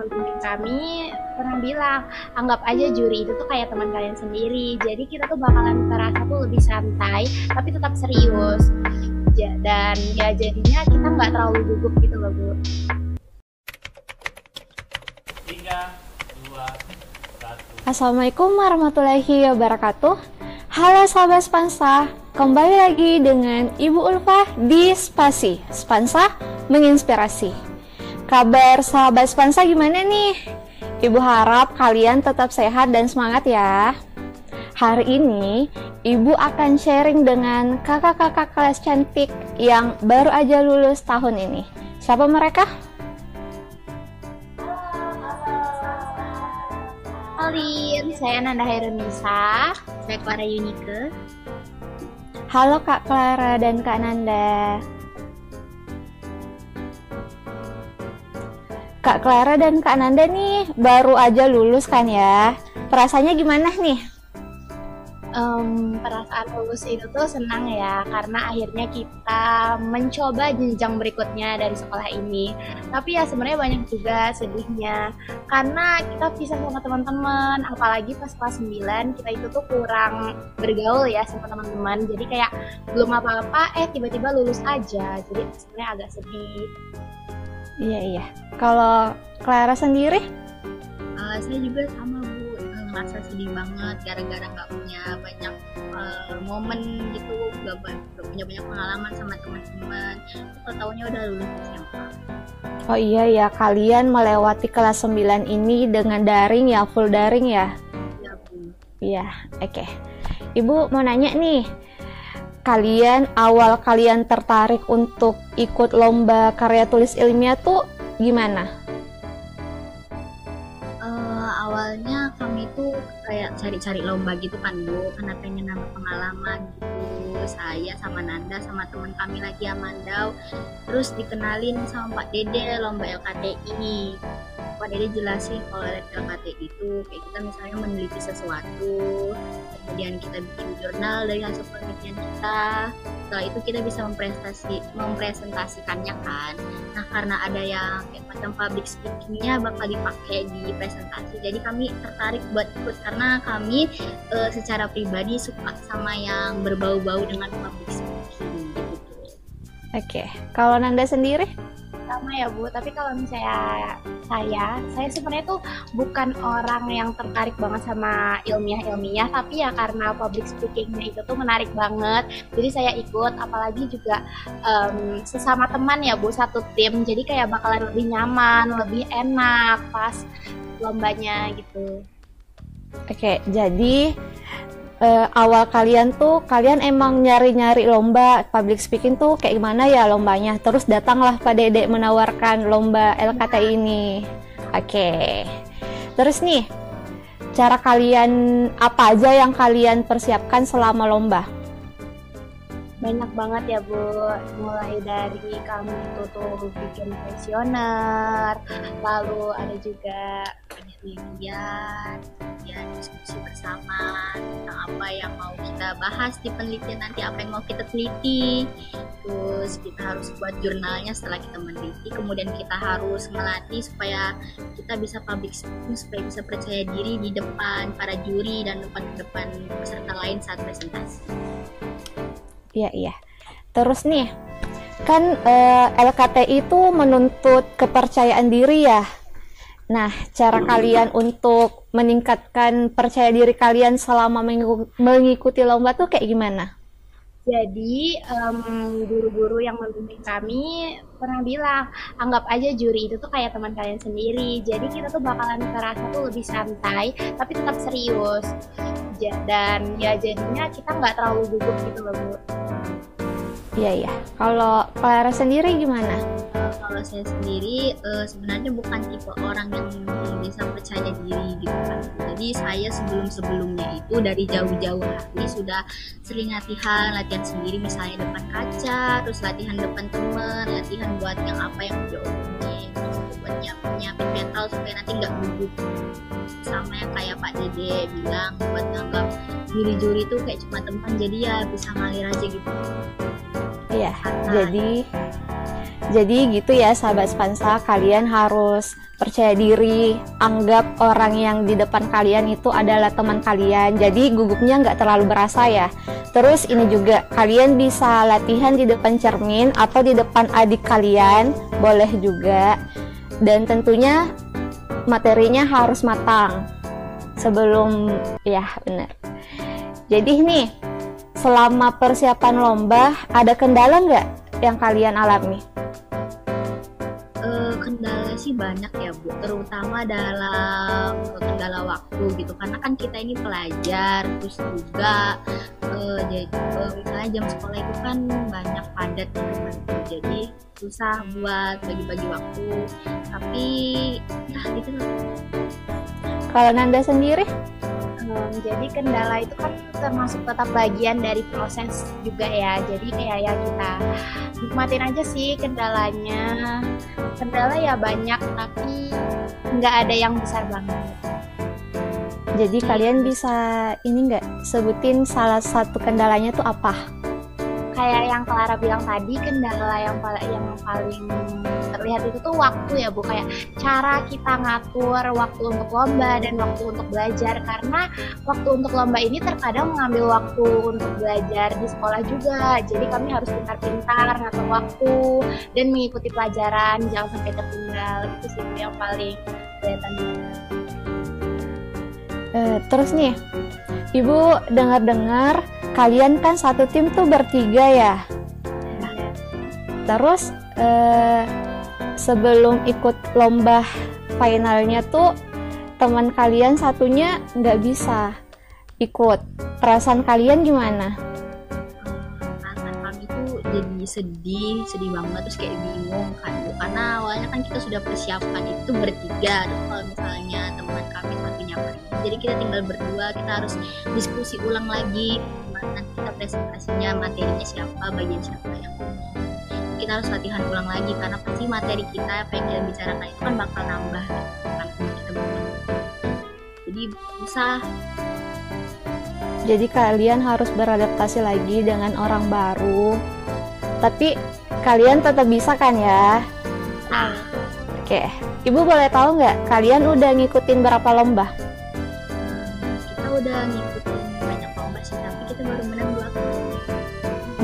membimbing kami pernah bilang anggap aja juri itu tuh kayak teman kalian sendiri. Jadi kita tuh bakalan terasa tuh lebih santai tapi tetap serius. Dan ya jadinya kita nggak terlalu gugup gitu loh bu. Tiga dua satu. Assalamualaikum warahmatullahi wabarakatuh. Halo sahabat Spansa Kembali lagi dengan Ibu Ulfa di Spasi. Spansa menginspirasi Kabar sahabat Spansa gimana nih? Ibu harap kalian tetap sehat dan semangat ya Hari ini Ibu akan sharing dengan kakak-kakak kelas cantik yang baru aja lulus tahun ini Siapa mereka? Kenalin, saya Nanda Hairunisa saya Clara Yunike Halo Kak Clara dan Kak Nanda. Kak Clara dan Kak Nanda nih baru aja lulus kan ya? Perasaannya gimana nih? Em, perasaan lulus itu tuh senang ya karena akhirnya kita mencoba jenjang berikutnya dari sekolah ini tapi ya sebenarnya banyak juga sedihnya karena kita pisah sama teman-teman apalagi pas kelas 9 kita itu tuh kurang bergaul ya sama teman-teman jadi kayak belum apa-apa eh tiba-tiba lulus aja jadi sebenarnya agak sedih Iya iya. Kalau Clara sendiri? Uh, saya juga sama bu uh, merasa sedih banget gara-gara nggak punya banyak uh, momen gitu nggak punya banyak pengalaman sama teman-teman atau tahunya udah lulus SMA Oh iya ya, kalian melewati kelas 9 ini dengan daring ya, full daring ya? ya bu Iya, oke. Ibu mau nanya nih, kalian awal kalian tertarik untuk ikut lomba karya tulis ilmiah tuh gimana? Uh, awalnya kami tuh kayak cari-cari lomba gitu kan bu. Karena pengen nambah pengalaman gitu. Saya sama Nanda sama teman kami lagi Amandau terus dikenalin sama Pak Dede lomba LKTI Pak Dede jelasin kalau LKTI itu kayak kita misalnya meneliti sesuatu kemudian kita bikin jurnal dari hasil penelitian kita setelah itu kita bisa mempresentasi mempresentasikannya kan nah karena ada yang kayak macam public speakingnya bakal dipakai di presentasi jadi kami tertarik buat ikut karena kami eh, secara pribadi suka sama yang berbau-bau dengan public speaking gitu Oke, kalau Nanda sendiri? sama ya Bu, tapi kalau misalnya saya, saya sebenarnya tuh bukan orang yang tertarik banget sama ilmiah-ilmiah, tapi ya karena public speakingnya itu tuh menarik banget, jadi saya ikut, apalagi juga em, sesama teman ya Bu, satu tim, jadi kayak bakalan lebih nyaman, lebih enak pas lombanya gitu. Oke, jadi eh, awal kalian tuh kalian emang nyari-nyari lomba public speaking tuh kayak gimana ya lombanya? Terus datanglah Pak Dede menawarkan lomba LKTI ini. Oke. Terus nih, cara kalian apa aja yang kalian persiapkan selama lomba? banyak banget ya Bu mulai dari kami itu tuh bikin kuesioner lalu ada juga penelitian kemudian diskusi bersama tentang apa yang mau kita bahas di penelitian nanti apa yang mau kita teliti terus kita harus buat jurnalnya setelah kita meneliti kemudian kita harus melatih supaya kita bisa public speaking supaya bisa percaya diri di depan para juri dan depan depan peserta lain saat presentasi Iya, iya. Terus nih, kan eh, LKTI itu menuntut kepercayaan diri ya. Nah, cara kalian untuk meningkatkan percaya diri kalian selama mengiku- mengikuti lomba tuh kayak gimana? Jadi em, guru-guru yang membimbing kami pernah bilang anggap aja juri itu tuh kayak teman kalian sendiri. Jadi kita tuh bakalan terasa tuh lebih santai tapi tetap serius. Dan ya jadinya kita nggak terlalu gugup gitu loh bu. Iya, iya. Kalau Clara sendiri gimana? Kalau saya sendiri eh, sebenarnya bukan tipe orang yang bisa percaya diri gitu kan jadi saya sebelum sebelumnya itu dari jauh-jauh hari sudah sering latihan latihan sendiri misalnya depan kaca terus latihan depan teman latihan buat yang apa yang diomongin nyiapin, nyiapin mental supaya nanti nggak gugup sama yang kayak Pak Dede bilang buat nganggap juri-juri tuh kayak cuma teman jadi ya bisa ngalir aja gitu Iya, Karena- jadi Jadi gitu ya sahabat Spansa, kalian harus percaya diri, anggap orang yang di depan kalian itu adalah teman kalian. Jadi gugupnya nggak terlalu berasa ya. Terus ini juga kalian bisa latihan di depan cermin atau di depan adik kalian, boleh juga. Dan tentunya materinya harus matang sebelum ya benar. Jadi nih selama persiapan lomba ada kendala nggak yang kalian alami? Eh, kendala sih banyak ya bu terutama dalam kendala waktu gitu karena kan kita ini pelajar terus juga uh, jadi uh, misalnya jam sekolah itu kan banyak padat teman jadi susah buat bagi-bagi waktu tapi ya gitu loh Kalau Nanda sendiri? Um, jadi kendala itu kan termasuk tetap bagian dari proses juga ya. Jadi kayak ya kita nikmatin aja sih kendalanya. Kendala ya banyak tapi nggak ada yang besar banget. Jadi kalian bisa ini nggak sebutin salah satu kendalanya tuh apa? Kayak yang Clara bilang tadi kendala yang paling yang paling terlihat itu tuh waktu ya bu. Kayak cara kita ngatur waktu untuk lomba dan waktu untuk belajar. Karena waktu untuk lomba ini terkadang mengambil waktu untuk belajar di sekolah juga. Jadi kami harus pintar-pintar ngatur waktu dan mengikuti pelajaran. Jangan sampai tertinggal. Itu sih yang paling kelihatan. Eh, terus nih, ibu dengar-dengar kalian kan satu tim tuh bertiga ya. Terus eh, sebelum ikut lomba finalnya tuh teman kalian satunya nggak bisa ikut. Perasaan kalian gimana? perasaan kami tuh jadi sedih sedih banget terus kayak bingung kan karena awalnya kan kita sudah persiapkan itu bertiga terus kalau misalnya teman kami satunya pergi jadi kita tinggal berdua kita harus diskusi ulang lagi gimana kita presentasinya materinya siapa bagian siapa yang ngomong kita harus latihan ulang lagi karena pasti materi kita apa yang kita bicarakan itu kan bakal nambah kan kita berdua jadi susah Jadi kalian harus beradaptasi lagi dengan orang baru. Tapi kalian tetap bisa kan ya? Nah, Oke, ibu boleh tahu nggak kalian udah ngikutin berapa lomba? kita udah ngikutin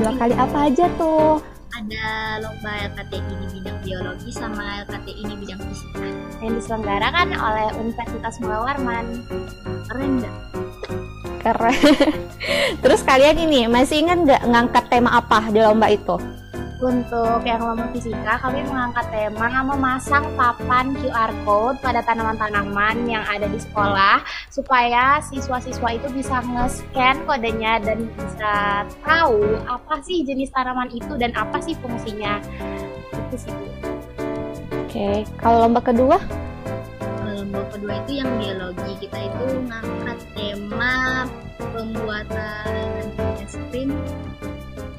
Dua kali apa aja tuh? ada lomba LKTI di bidang biologi sama LKTI di bidang fisika yang diselenggarakan oleh Universitas Mula Warman keren nggak? Keren. Terus kalian ini masih ingat nggak ngangkat tema apa di lomba itu? Untuk yang lomba fisika, kami mengangkat tema memasang papan QR code pada tanaman-tanaman yang ada di sekolah supaya siswa-siswa itu bisa nge-scan kodenya dan bisa tahu apa sih jenis tanaman itu dan apa sih fungsinya. Itu sih. Oke, kalau lomba kedua? Lomba kedua itu yang biologi kita itu ngangkat tema pembuatan es krim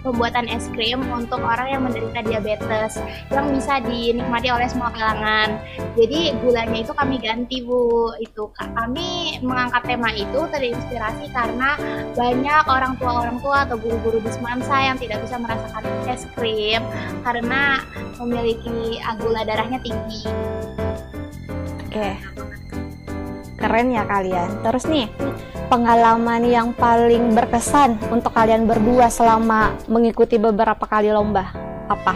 Pembuatan es krim untuk orang yang menderita diabetes yang bisa dinikmati oleh semua kalangan. Jadi gulanya itu kami ganti bu. Itu kami mengangkat tema itu terinspirasi karena banyak orang tua orang tua atau guru-guru di Semansa yang tidak bisa merasakan es krim karena memiliki gula darahnya tinggi. Oke. Keren ya kalian. Terus nih, pengalaman yang paling berkesan untuk kalian berdua selama mengikuti beberapa kali lomba apa?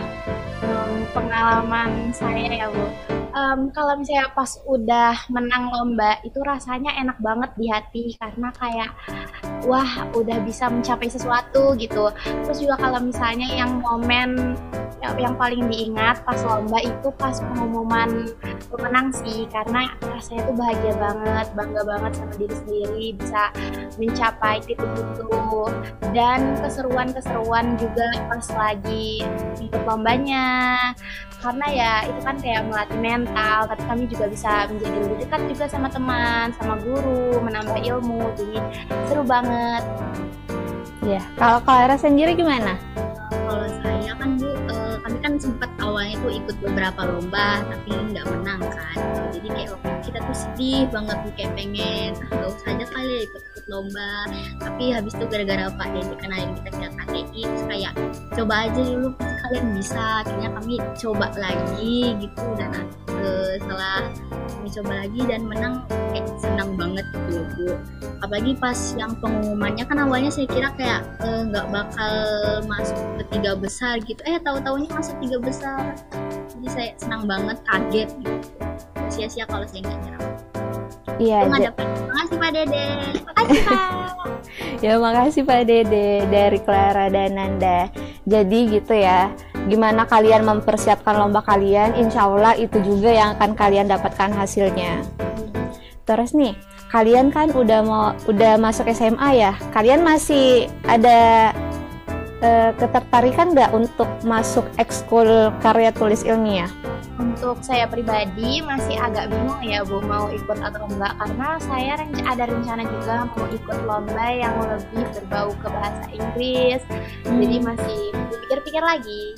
Hmm, pengalaman saya ya bu Em, kalau misalnya pas udah menang lomba itu rasanya enak banget di hati karena kayak wah udah bisa mencapai sesuatu gitu terus juga kalau misalnya yang momen yang, paling diingat pas lomba itu pas pengumuman pemenang sih. Karena rasanya tuh bahagia banget bangga banget sama diri sendiri bisa mencapai titik itu. Dan keseruan-keseruan juga pas lagi ikut lombanya. Karena ya itu kan kayak melatih mental tapi kami juga bisa menjadi lebih dekat juga sama teman sama guru menambah ilmu. Jadi seru banget. Ya, kalau Clara sendiri gimana? Sempat awalnya tuh ikut beberapa lomba tapi nggak menang kan. Jadi kayak waktu kita tuh sedih banget kayak pengen ah nggak usah aja kali ya ikut lomba. Tapi habis itu gara-gara Pak Dede kenalin kita ke KTI terus kayak coba aja dulu kalian bisa. Akhirnya kami coba lagi gitu. Dan uh, setelah kami coba lagi dan menang kayak senang banget gitu bu. Apalagi pas yang pengumumannya kan awalnya saya kira kayak nggak uh, bakal masuk ke tiga besar gitu. Eh tahu taunya masuk tiga besar. Jadi saya senang banget kaget gitu. Sia-sia kalau saya nggak nyerah Iya. Makasih Pak Dede. Makasih Pak. ya makasih Pak Dede dari Clara dan Nanda. Jadi gitu ya. Gimana kalian mempersiapkan lomba kalian? Insya Allah itu juga yang akan kalian dapatkan hasilnya. Terus nih, kalian kan udah mau udah masuk SMA ya. Kalian masih ada uh, ketertarikan nggak untuk masuk ekskul karya tulis ilmiah? Untuk saya pribadi masih agak bingung ya Bu mau ikut atau enggak karena saya ada rencana juga mau ikut lomba yang lebih berbau ke bahasa Inggris. Hmm. Jadi masih pikir-pikir lagi.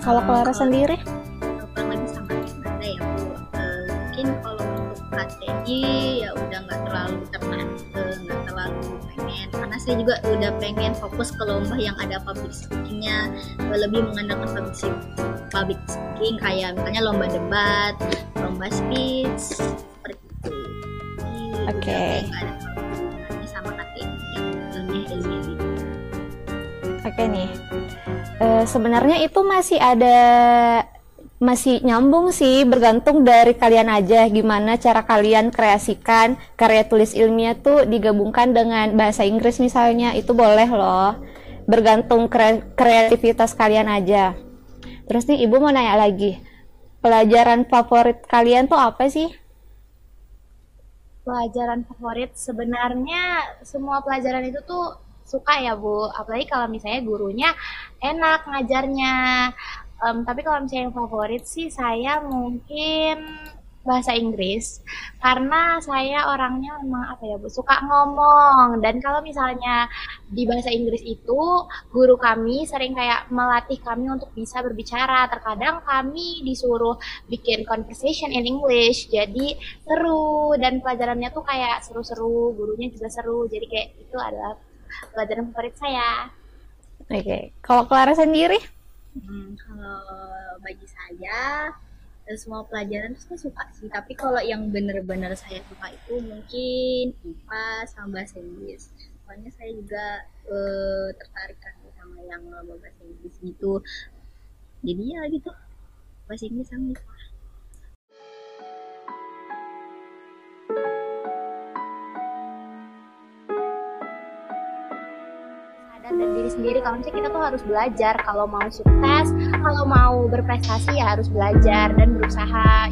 Kalau Clara sendiri? Kurang lagi sama ada ya Bu. Uh, mungkin kalau untuk KTI ya udah nggak terlalu tertarik, nggak terlalu karena saya juga udah pengen fokus ke lomba yang ada public speakingnya lebih mengandalkan public speaking public speaking kayak misalnya lomba debat, lomba speech seperti itu. Oke. Okay. sama KTI yang ilmiah ilmiah Oke okay, nih. Uh, sebenarnya itu masih ada masih nyambung sih bergantung dari kalian aja gimana cara kalian kreasikan karya tulis ilmiah tuh digabungkan dengan bahasa Inggris misalnya itu boleh loh bergantung kre kreativitas kalian aja Terus nih ibu mau nanya lagi, pelajaran favorit kalian tuh apa sih? Pelajaran favorit sebenarnya semua pelajaran itu tuh suka ya bu, apalagi kalau misalnya gurunya enak ngajarnya. Um, tapi kalau misalnya yang favorit sih saya mungkin bahasa Inggris. Karena saya orangnya memang apa ya Bu suka ngomong. Dan kalau misalnya di bahasa Inggris itu guru kami sering kayak melatih kami untuk bisa berbicara. Terkadang kami disuruh bikin conversation in English. Jadi seru. Dan pelajarannya tuh kayak seru-seru gurunya juga seru. Jadi kayak itu adalah pelajaran favorit saya. Oke okay. kalau Clara sendiri hmm, kalau bagi saya semua pelajaran tuh saya suka sih. Tapi kalau yang bener-bener saya suka itu mungkin IPA sama bahasa Inggris. Soalnya saya juga uh, tertarik kan sama yang bahasa Inggris gitu. Jadi ya gitu bahasa Inggris sama IPA dan diri sendiri. Kalau misalnya kita tuh harus belajar kalau mau sukses kalau mau berprestasi ya harus belajar dan berusaha.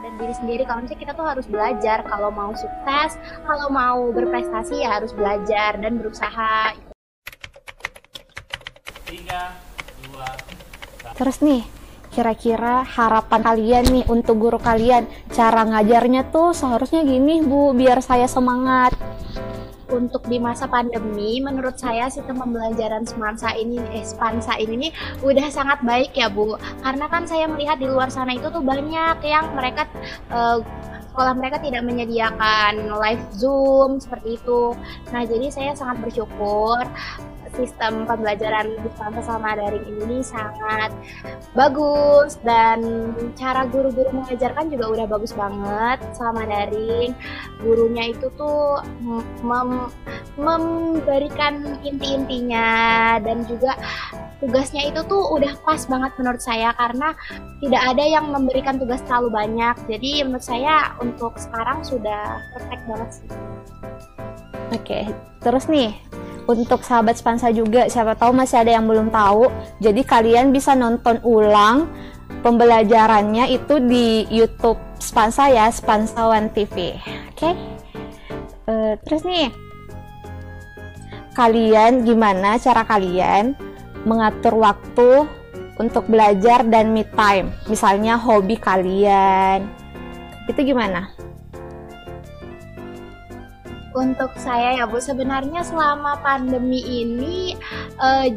Dan diri sendiri. Kalau misalnya kita tuh harus belajar kalau mau sukses kalau mau berprestasi ya harus belajar dan berusaha Terus nih, kira-kira harapan kalian nih untuk guru kalian, cara ngajarnya tuh seharusnya gini Bu, biar saya semangat. Untuk di masa pandemi, menurut saya sistem pembelajaran Semansa ini, eh Spansa ini nih udah sangat baik ya Bu. Karena kan saya melihat di luar sana itu tuh banyak yang mereka uh, sekolah mereka tidak menyediakan live Zoom seperti itu. Nah, jadi saya sangat bersyukur sistem pembelajaran distansi sama daring ini sangat bagus. Dan cara guru-guru mengajarkan juga udah bagus banget sama daring. Gurunya itu tuh mem memberikan inti-intinya dan juga tugasnya itu tuh udah pas banget menurut saya karena tidak ada yang memberikan tugas terlalu banyak. Jadi menurut saya untuk sekarang sudah perfect banget sih. Oke okay. terus nih untuk sahabat Spansa juga siapa tahu masih ada yang belum tahu. Jadi kalian bisa nonton ulang pembelajarannya itu di YouTube Spansa ya Spansa One TV oke? Okay? uh, eh, terus nih kalian gimana cara kalian mengatur waktu untuk belajar dan me time? Misalnya hobi kalian. Itu gimana Untuk saya ya Bu, sebenarnya selama pandemi ini eh,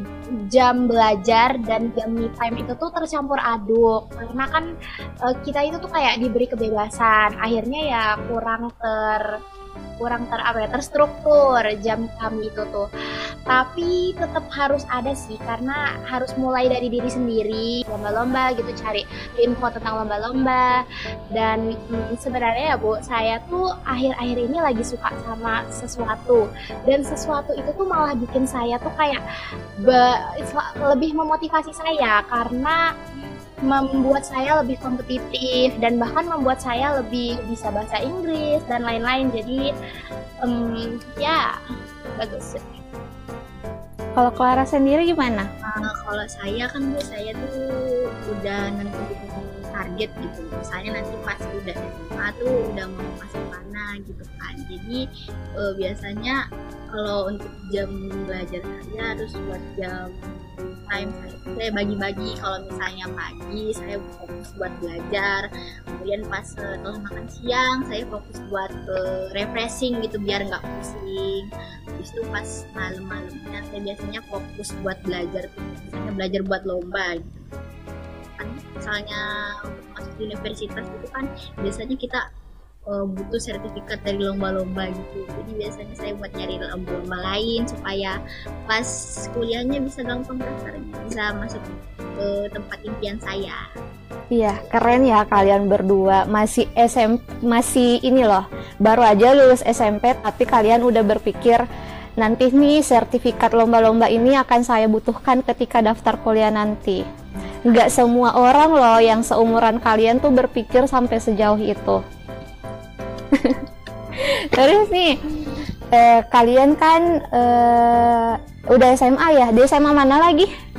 jam belajar dan jam me time itu tuh tercampur aduk. Karena kan eh, kita itu tuh kayak diberi kebebasan, akhirnya ya kurang ter kurang ter apa ya terstruktur jam kami itu tuh. Tapi tetap harus ada sih karena harus mulai dari diri sendiri lomba-lomba gitu cari info tentang lomba-lomba. Dan hmm, sebenarnya ya bu saya tuh akhir-akhir ini lagi suka sama sesuatu. Dan sesuatu itu tuh malah bikin saya tuh kayak be- lebih memotivasi saya karena membuat saya lebih kompetitif dan bahkan membuat saya lebih bisa bahasa Inggris dan lain-lain. Jadi um, ya bagus Kalau Clara sendiri gimana? Nah, kalau saya kan bu saya tuh udah nentuin target gitu. Misalnya nanti pas udah SMA tuh udah mau masuk mana gitu kan. Jadi eh, biasanya kalau untuk jam belajar saya harus buat jam time saya bagi-bagi kalau misalnya pagi saya fokus buat belajar kemudian pas eh, setelah makan siang saya fokus buat eh, refreshing gitu biar nggak pusing. Habis itu pas malam-malamnya saya biasanya fokus buat belajar misalnya belajar buat lomba gitu. Kan misalnya untuk masuk universitas itu kan biasanya kita eh, butuh sertifikat dari lomba-lomba gitu jadi biasanya saya buat nyari lomba-lomba lain supaya pas kuliahnya bisa gampang daftarnya bisa masuk ke tempat impian saya Iya, keren ya kalian berdua. Masih SM masih ini loh, baru aja lulus SMP tapi kalian udah berpikir nanti nih sertifikat lomba-lomba ini akan saya butuhkan ketika daftar kuliah nanti. Nggak semua orang loh yang seumuran kalian tuh berpikir sampai sejauh itu. Terus nih, eh, kalian kan eh, udah SMA ya? Di SMA mana lagi?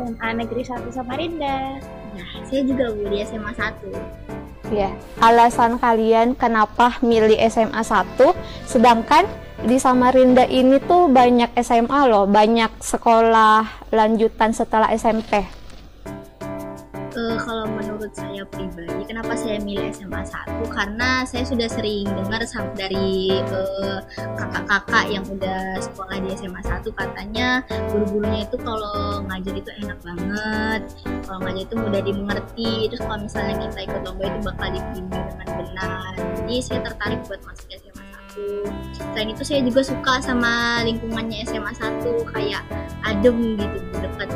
SMA Negeri 1 Samarinda nah saya juga bu di SMA 1 Ya, alasan kalian kenapa milih SMA 1 sedangkan di Samarinda ini tuh banyak SMA loh, banyak sekolah lanjutan setelah SMP. Eh, kalau menurut saya pribadi, kenapa saya milih SMA 1? Karena saya sudah sering dengar dari eh, kakak-kakak yang udah sekolah di SMA 1 katanya guru-gurunya itu kalau ngajar itu enak banget, kalau ngajar itu mudah dimengerti, terus kalau misalnya kita ikut lomba itu bakal dibimbing dengan benar. Jadi saya tertarik buat masuk SMA 1. Selain itu saya juga suka sama lingkungannya SMA 1 kayak adem gitu, dekat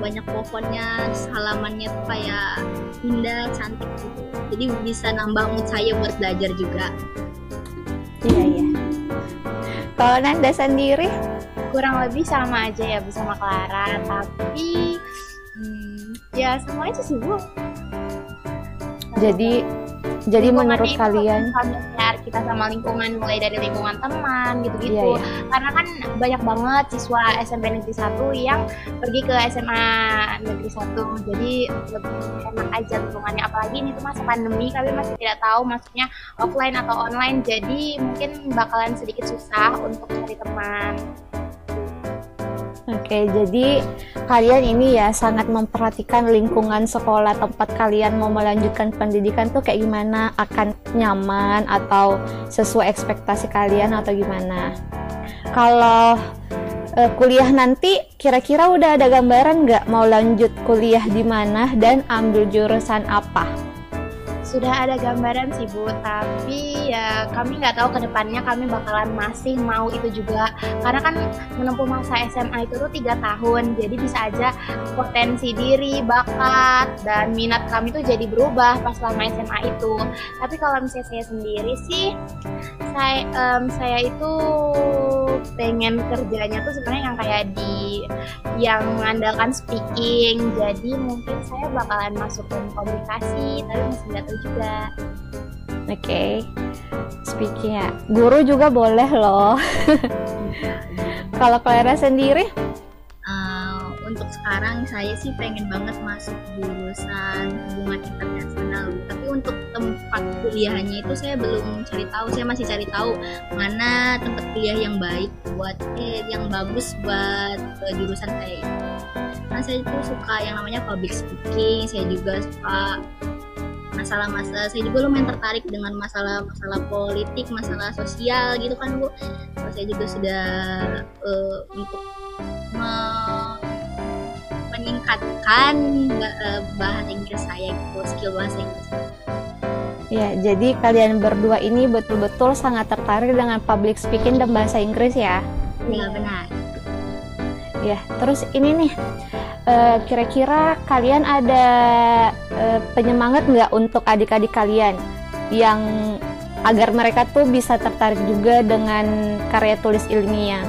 banyak pohonnya halamannya tuh kayak indah cantik gitu. Jadi bisa nambah mood saya buat belajar juga. Iya, iya. Kalau Nanda sendiri, kurang lebih sama aja ya Bu sama Clara. Tapi hmm, ya sama aja sih Bu. Jadi jadi menurut kalian? familiar kita sama lingkungan mulai dari lingkungan teman gitu-gitu. Iya, iya. karena kan banyak banget siswa SMP Negeri 1 yang pergi ke SMA Negeri 1 jadi lebih enak aja lingkungannya. Apalagi ini tuh masa pandemi kami masih tidak tahu maksudnya offline atau online. Jadi mungkin bakalan sedikit susah untuk cari teman Oke, jadi kalian ini ya sangat memperhatikan lingkungan sekolah tempat kalian mau melanjutkan pendidikan tuh kayak gimana, akan nyaman atau sesuai ekspektasi kalian atau gimana. Kalau eh, kuliah nanti kira-kira udah ada gambaran nggak mau lanjut kuliah di mana dan ambil jurusan apa? Sudah ada gambaran sih Bu, tapi ya kami nggak tahu ke depannya kami bakalan masih mau itu juga. Karena kan menempuh masa SMA itu tuh tiga tahun, jadi bisa aja potensi diri, bakat dan minat kami tuh jadi berubah pas selama SMA itu. Tapi kalau misalnya saya sendiri sih, saya em, saya itu pengen kerjanya tuh sebenarnya yang kayak di yang mengandalkan speaking, jadi mungkin saya bakalan masuk ke komunikasi, tapi masih nggak tahu juga. Oke, speaking ya. Guru juga boleh loh. Kalau Clara sendiri, Eh, untuk sekarang saya sih pengen banget masuk jurusan hubungan internasional tapi untuk tempat kuliahnya itu saya belum cari tahu saya masih cari tahu mana tempat kuliah yang baik buat eh yang bagus buat eh, jurusan saya karena saya itu suka yang namanya public speaking saya juga suka masalah-masalah saya juga lumayan tertarik dengan masalah-masalah politik masalah sosial gitu kan bu saya juga sudah uh, untuk me meningkatkan uh, bahasa Inggris saya gitu skill bahasa Inggris Ya, jadi kalian berdua ini betul-betul sangat tertarik dengan public speaking dan bahasa Inggris ya? Iya, benar. Ya, terus ini nih, eh, kira-kira kalian ada uh, penyemangat nggak untuk adik-adik kalian yang agar mereka tuh bisa tertarik juga dengan karya tulis ilmiah?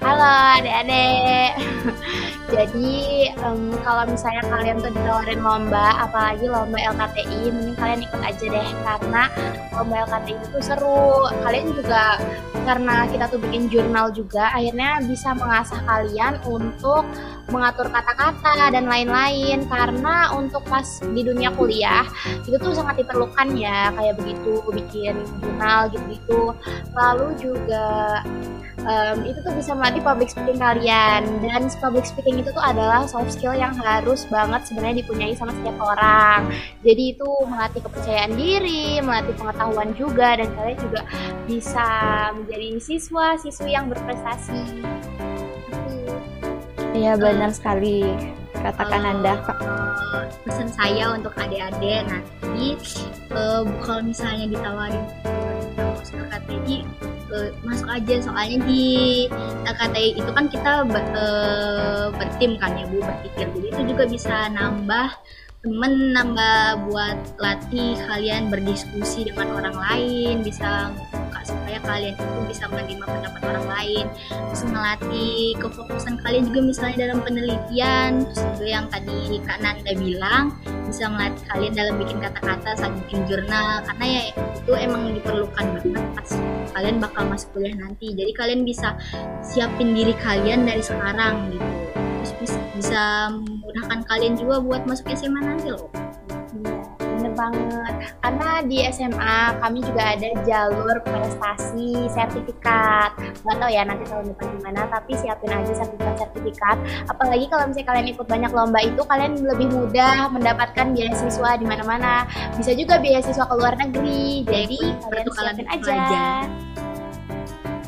Halo adik-adik. Jadi um, kalau misalnya kalian tuh ditawarin lomba, apalagi lomba LKTI, mending kalian ikut aja deh karena lomba LKTI itu seru. Kalian juga karena kita tuh bikin jurnal juga, akhirnya bisa mengasah kalian untuk mengatur kata-kata dan lain-lain. Karena untuk pas di dunia kuliah itu tuh sangat diperlukan ya kayak begitu bikin jurnal gitu-gitu. Lalu juga um, itu tuh bisa melatih public speaking kalian dan public speaking itu tuh adalah soft skill yang harus banget sebenarnya dipunyai sama setiap orang. Jadi itu melatih kepercayaan diri melatih pengetahuan juga dan kalian juga bisa menjadi siswa siswi yang berprestasi iya benar sekali katakan uh, anda. Uh, pesan saya untuk adik-adik nanti uh, kalau misalnya ditawarin Oscar KTI uh, masuk aja. Soalnya di LKTI itu kan kita ber, uh, bertim kan ya bu berpikir. Jadi itu juga bisa nambah temen nambah buat latih kalian berdiskusi dengan orang lain bisa supaya kalian itu bisa menerima pendapat orang lain. Terus melatih kefokusan kalian juga misalnya dalam penelitian. Terus juga yang tadi Kak Nanda bilang bisa melatih kalian dalam bikin kata-kata saat bikin jurnal. Karena ya itu emang diperlukan banget pas kalian bakal masuk kuliah nanti. Jadi kalian bisa siapin diri kalian dari sekarang gitu. Terus bisa, memudahkan kalian juga buat masuk SMA nanti loh banget. Karena di SMA kami juga ada jalur prestasi sertifikat. Nggak tahu ya nanti tahun depan gimana tapi siapin aja sertifikat sertifikat. Apalagi kalau misalnya kalian ikut banyak lomba itu kalian lebih mudah mendapatkan beasiswa di mana-mana. Bisa juga beasiswa ke luar negeri. Jadi kalian siapin aja, aja.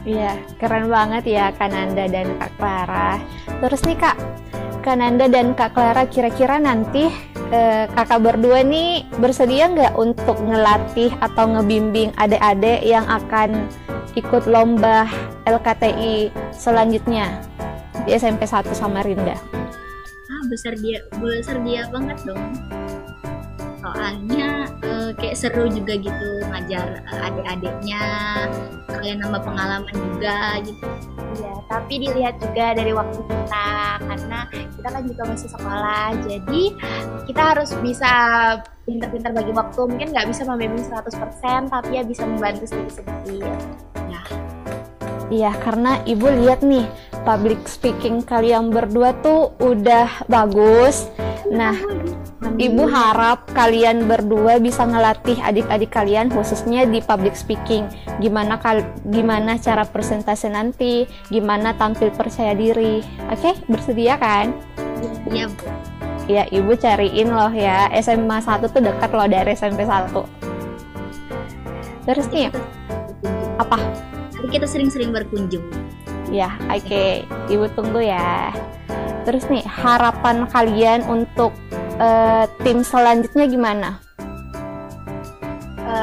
Iya, keren banget ya Kananda dan Kak Clara. Terus nih Kak, Kananda dan Kak Clara kira-kira nanti eh, kakak berdua nih bersedia nggak untuk ngelatih atau ngebimbing adik-adik yang akan ikut lomba LKTI selanjutnya di SMP 1 Samarinda? Ah, besar dia, besar dia banget dong. Soalnya eh, kayak seru juga gitu ngajar eh, adik-adiknya, kalian nambah pengalaman juga gitu. Iya, tapi dilihat juga dari waktu kita karena kita kan juga masih sekolah, jadi kita harus bisa pinter-pinter bagi waktu. Mungkin nggak bisa membimbing 100%, tapi ya bisa membantu sedikit-sedikit. Ya. Iya, karena ibu lihat nih public speaking kalian berdua tuh udah bagus. Nah, Ibu harap kalian berdua bisa ngelatih adik-adik kalian khususnya di public speaking. Gimana kal gimana cara presentasi nanti, gimana tampil percaya diri. Oke, okay? bersedia kan? Iya, Bu. Ya, Ibu cariin loh ya. SMA 1 tuh dekat loh dari SMP 1. Terus nih, apa? Kita sering-sering berkunjung. Ya, oke. Okay. Ibu tunggu ya. Terus nih, harapan kalian untuk uh, tim selanjutnya gimana?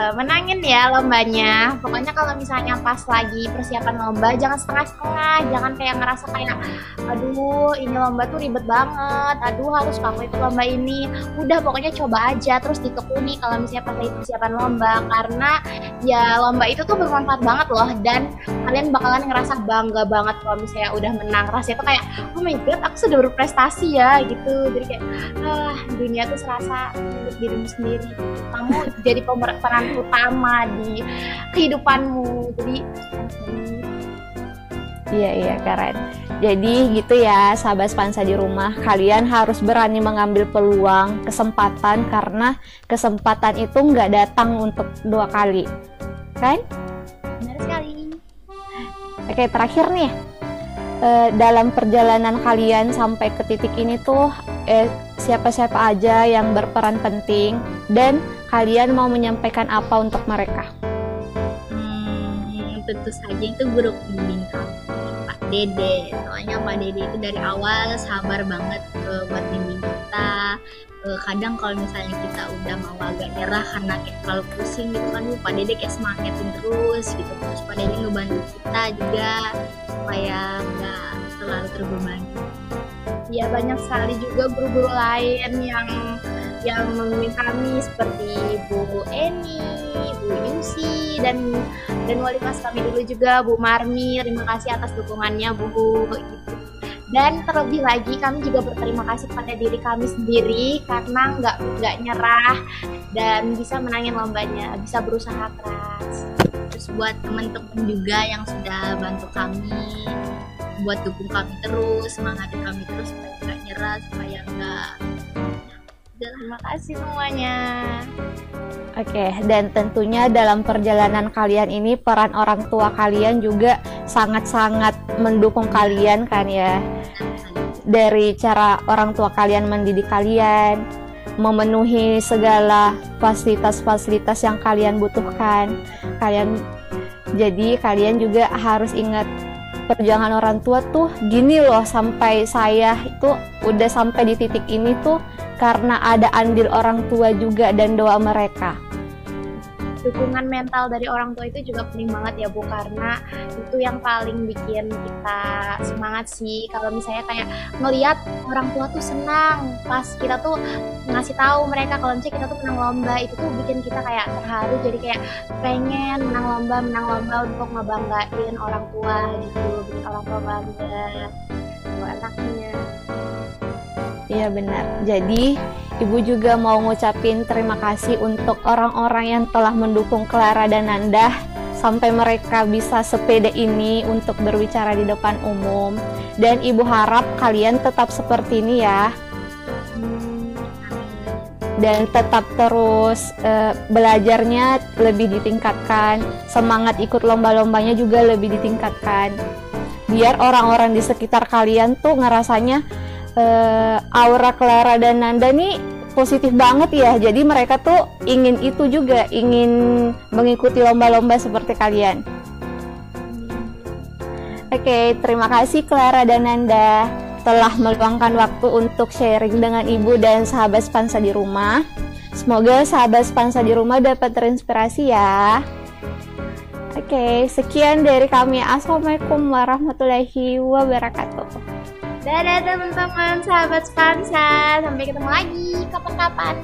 Uh, menangin ya lombanya. Pokoknya kalau misalnya pas lagi persiapan lomba jangan setengah-setengah, jangan kayak ngerasa kayak aduh ini lomba tuh ribet banget, aduh harus aku itu lomba ini. Udah pokoknya coba aja terus ditekuni kalau misalnya pas lagi persiapan lomba karena ya lomba itu tuh bermanfaat banget loh dan kalian bakalan ngerasa bangga banget kalau misalnya udah menang. Rasanya tuh kayak oh my god aku sudah berprestasi ya gitu. Jadi kayak ah dunia tuh serasa untuk dirimu sendiri. Kamu jadi pemeran utama di kehidupanmu jadi Iya iya keren. Jadi gitu ya sahabat Spansa di rumah, kalian harus berani mengambil peluang, kesempatan karena kesempatan itu nggak datang untuk dua kali, kan? Benar sekali. Oke terakhir nih, eh, dalam perjalanan kalian sampai ke titik ini tuh eh, siapa-siapa aja yang berperan penting dan kalian mau menyampaikan apa untuk mereka? Hmm, tentu saja itu guru pembimbing kami, Pak Dede. Soalnya Pak Dede itu dari awal sabar banget uh, buat bimbing kita. Uh, kadang kalau misalnya kita udah mau agak nyerah karena kayak kalau pusing gitu kan, Pak Dede kayak semangatin terus gitu. Terus Pak Dede ngebantu kita juga supaya nggak terlalu terbebani. Ya banyak sekali juga guru-guru lain yang yang membimbing kami seperti Bu Eni, Bu Yusi dan dan wali kelas kami dulu juga Bu Marmi. Terima kasih atas dukungannya Bu. Gitu. Dan terlebih lagi kami juga berterima kasih pada diri kami sendiri karena nggak nggak nyerah dan bisa menangin lombanya, bisa berusaha keras. Terus buat teman-teman juga yang sudah bantu kami, buat dukung kami terus, semangatin kami terus supaya nggak nyerah, supaya nggak Terima kasih semuanya. Oke, dan tentunya dalam perjalanan kalian ini peran orang tua kalian juga sangat-sangat mendukung kalian kan ya. Dari cara orang tua kalian mendidik kalian, memenuhi segala fasilitas-fasilitas yang kalian butuhkan. Kalian jadi kalian juga harus ingat perjuangan orang tua tuh gini loh sampai saya itu udah sampai di titik ini tuh karena ada andil orang tua juga dan doa mereka. Dukungan mental dari orang tua itu juga penting banget ya Bu karena itu yang paling bikin kita semangat sih. Kalau misalnya kayak ngelihat orang tua tuh senang pas kita tuh ngasih tahu mereka kalau misalnya kita tuh menang lomba itu tuh bikin kita kayak terharu jadi kayak pengen menang lomba menang lomba untuk ngebanggain orang tua gitu bikin orang tua bangga buat anaknya. Iya benar. Jadi Ibu juga mau ngucapin terima kasih untuk orang-orang yang telah mendukung Clara dan Nanda sampai mereka bisa sepede ini untuk berbicara di depan umum. Dan Ibu harap kalian tetap seperti ini ya. Dan tetap terus uh, belajarnya lebih ditingkatkan, semangat ikut lomba-lombanya juga lebih ditingkatkan. Biar orang-orang di sekitar kalian tuh ngerasanya uh, aura Clara dan Nanda nih positif banget ya. Jadi mereka tuh ingin itu juga, ingin mengikuti lomba-lomba seperti kalian. Oke, okay, terima kasih Clara dan Nanda telah meluangkan waktu untuk sharing dengan ibu dan sahabat Spansa di rumah. Semoga sahabat Spansa di rumah dapat terinspirasi ya. Oke, okay, sekian dari kami. Assalamualaikum warahmatullahi wabarakatuh. Dadah teman-teman. Sahabat Spansa, sampai ketemu lagi. Kapan-kapan.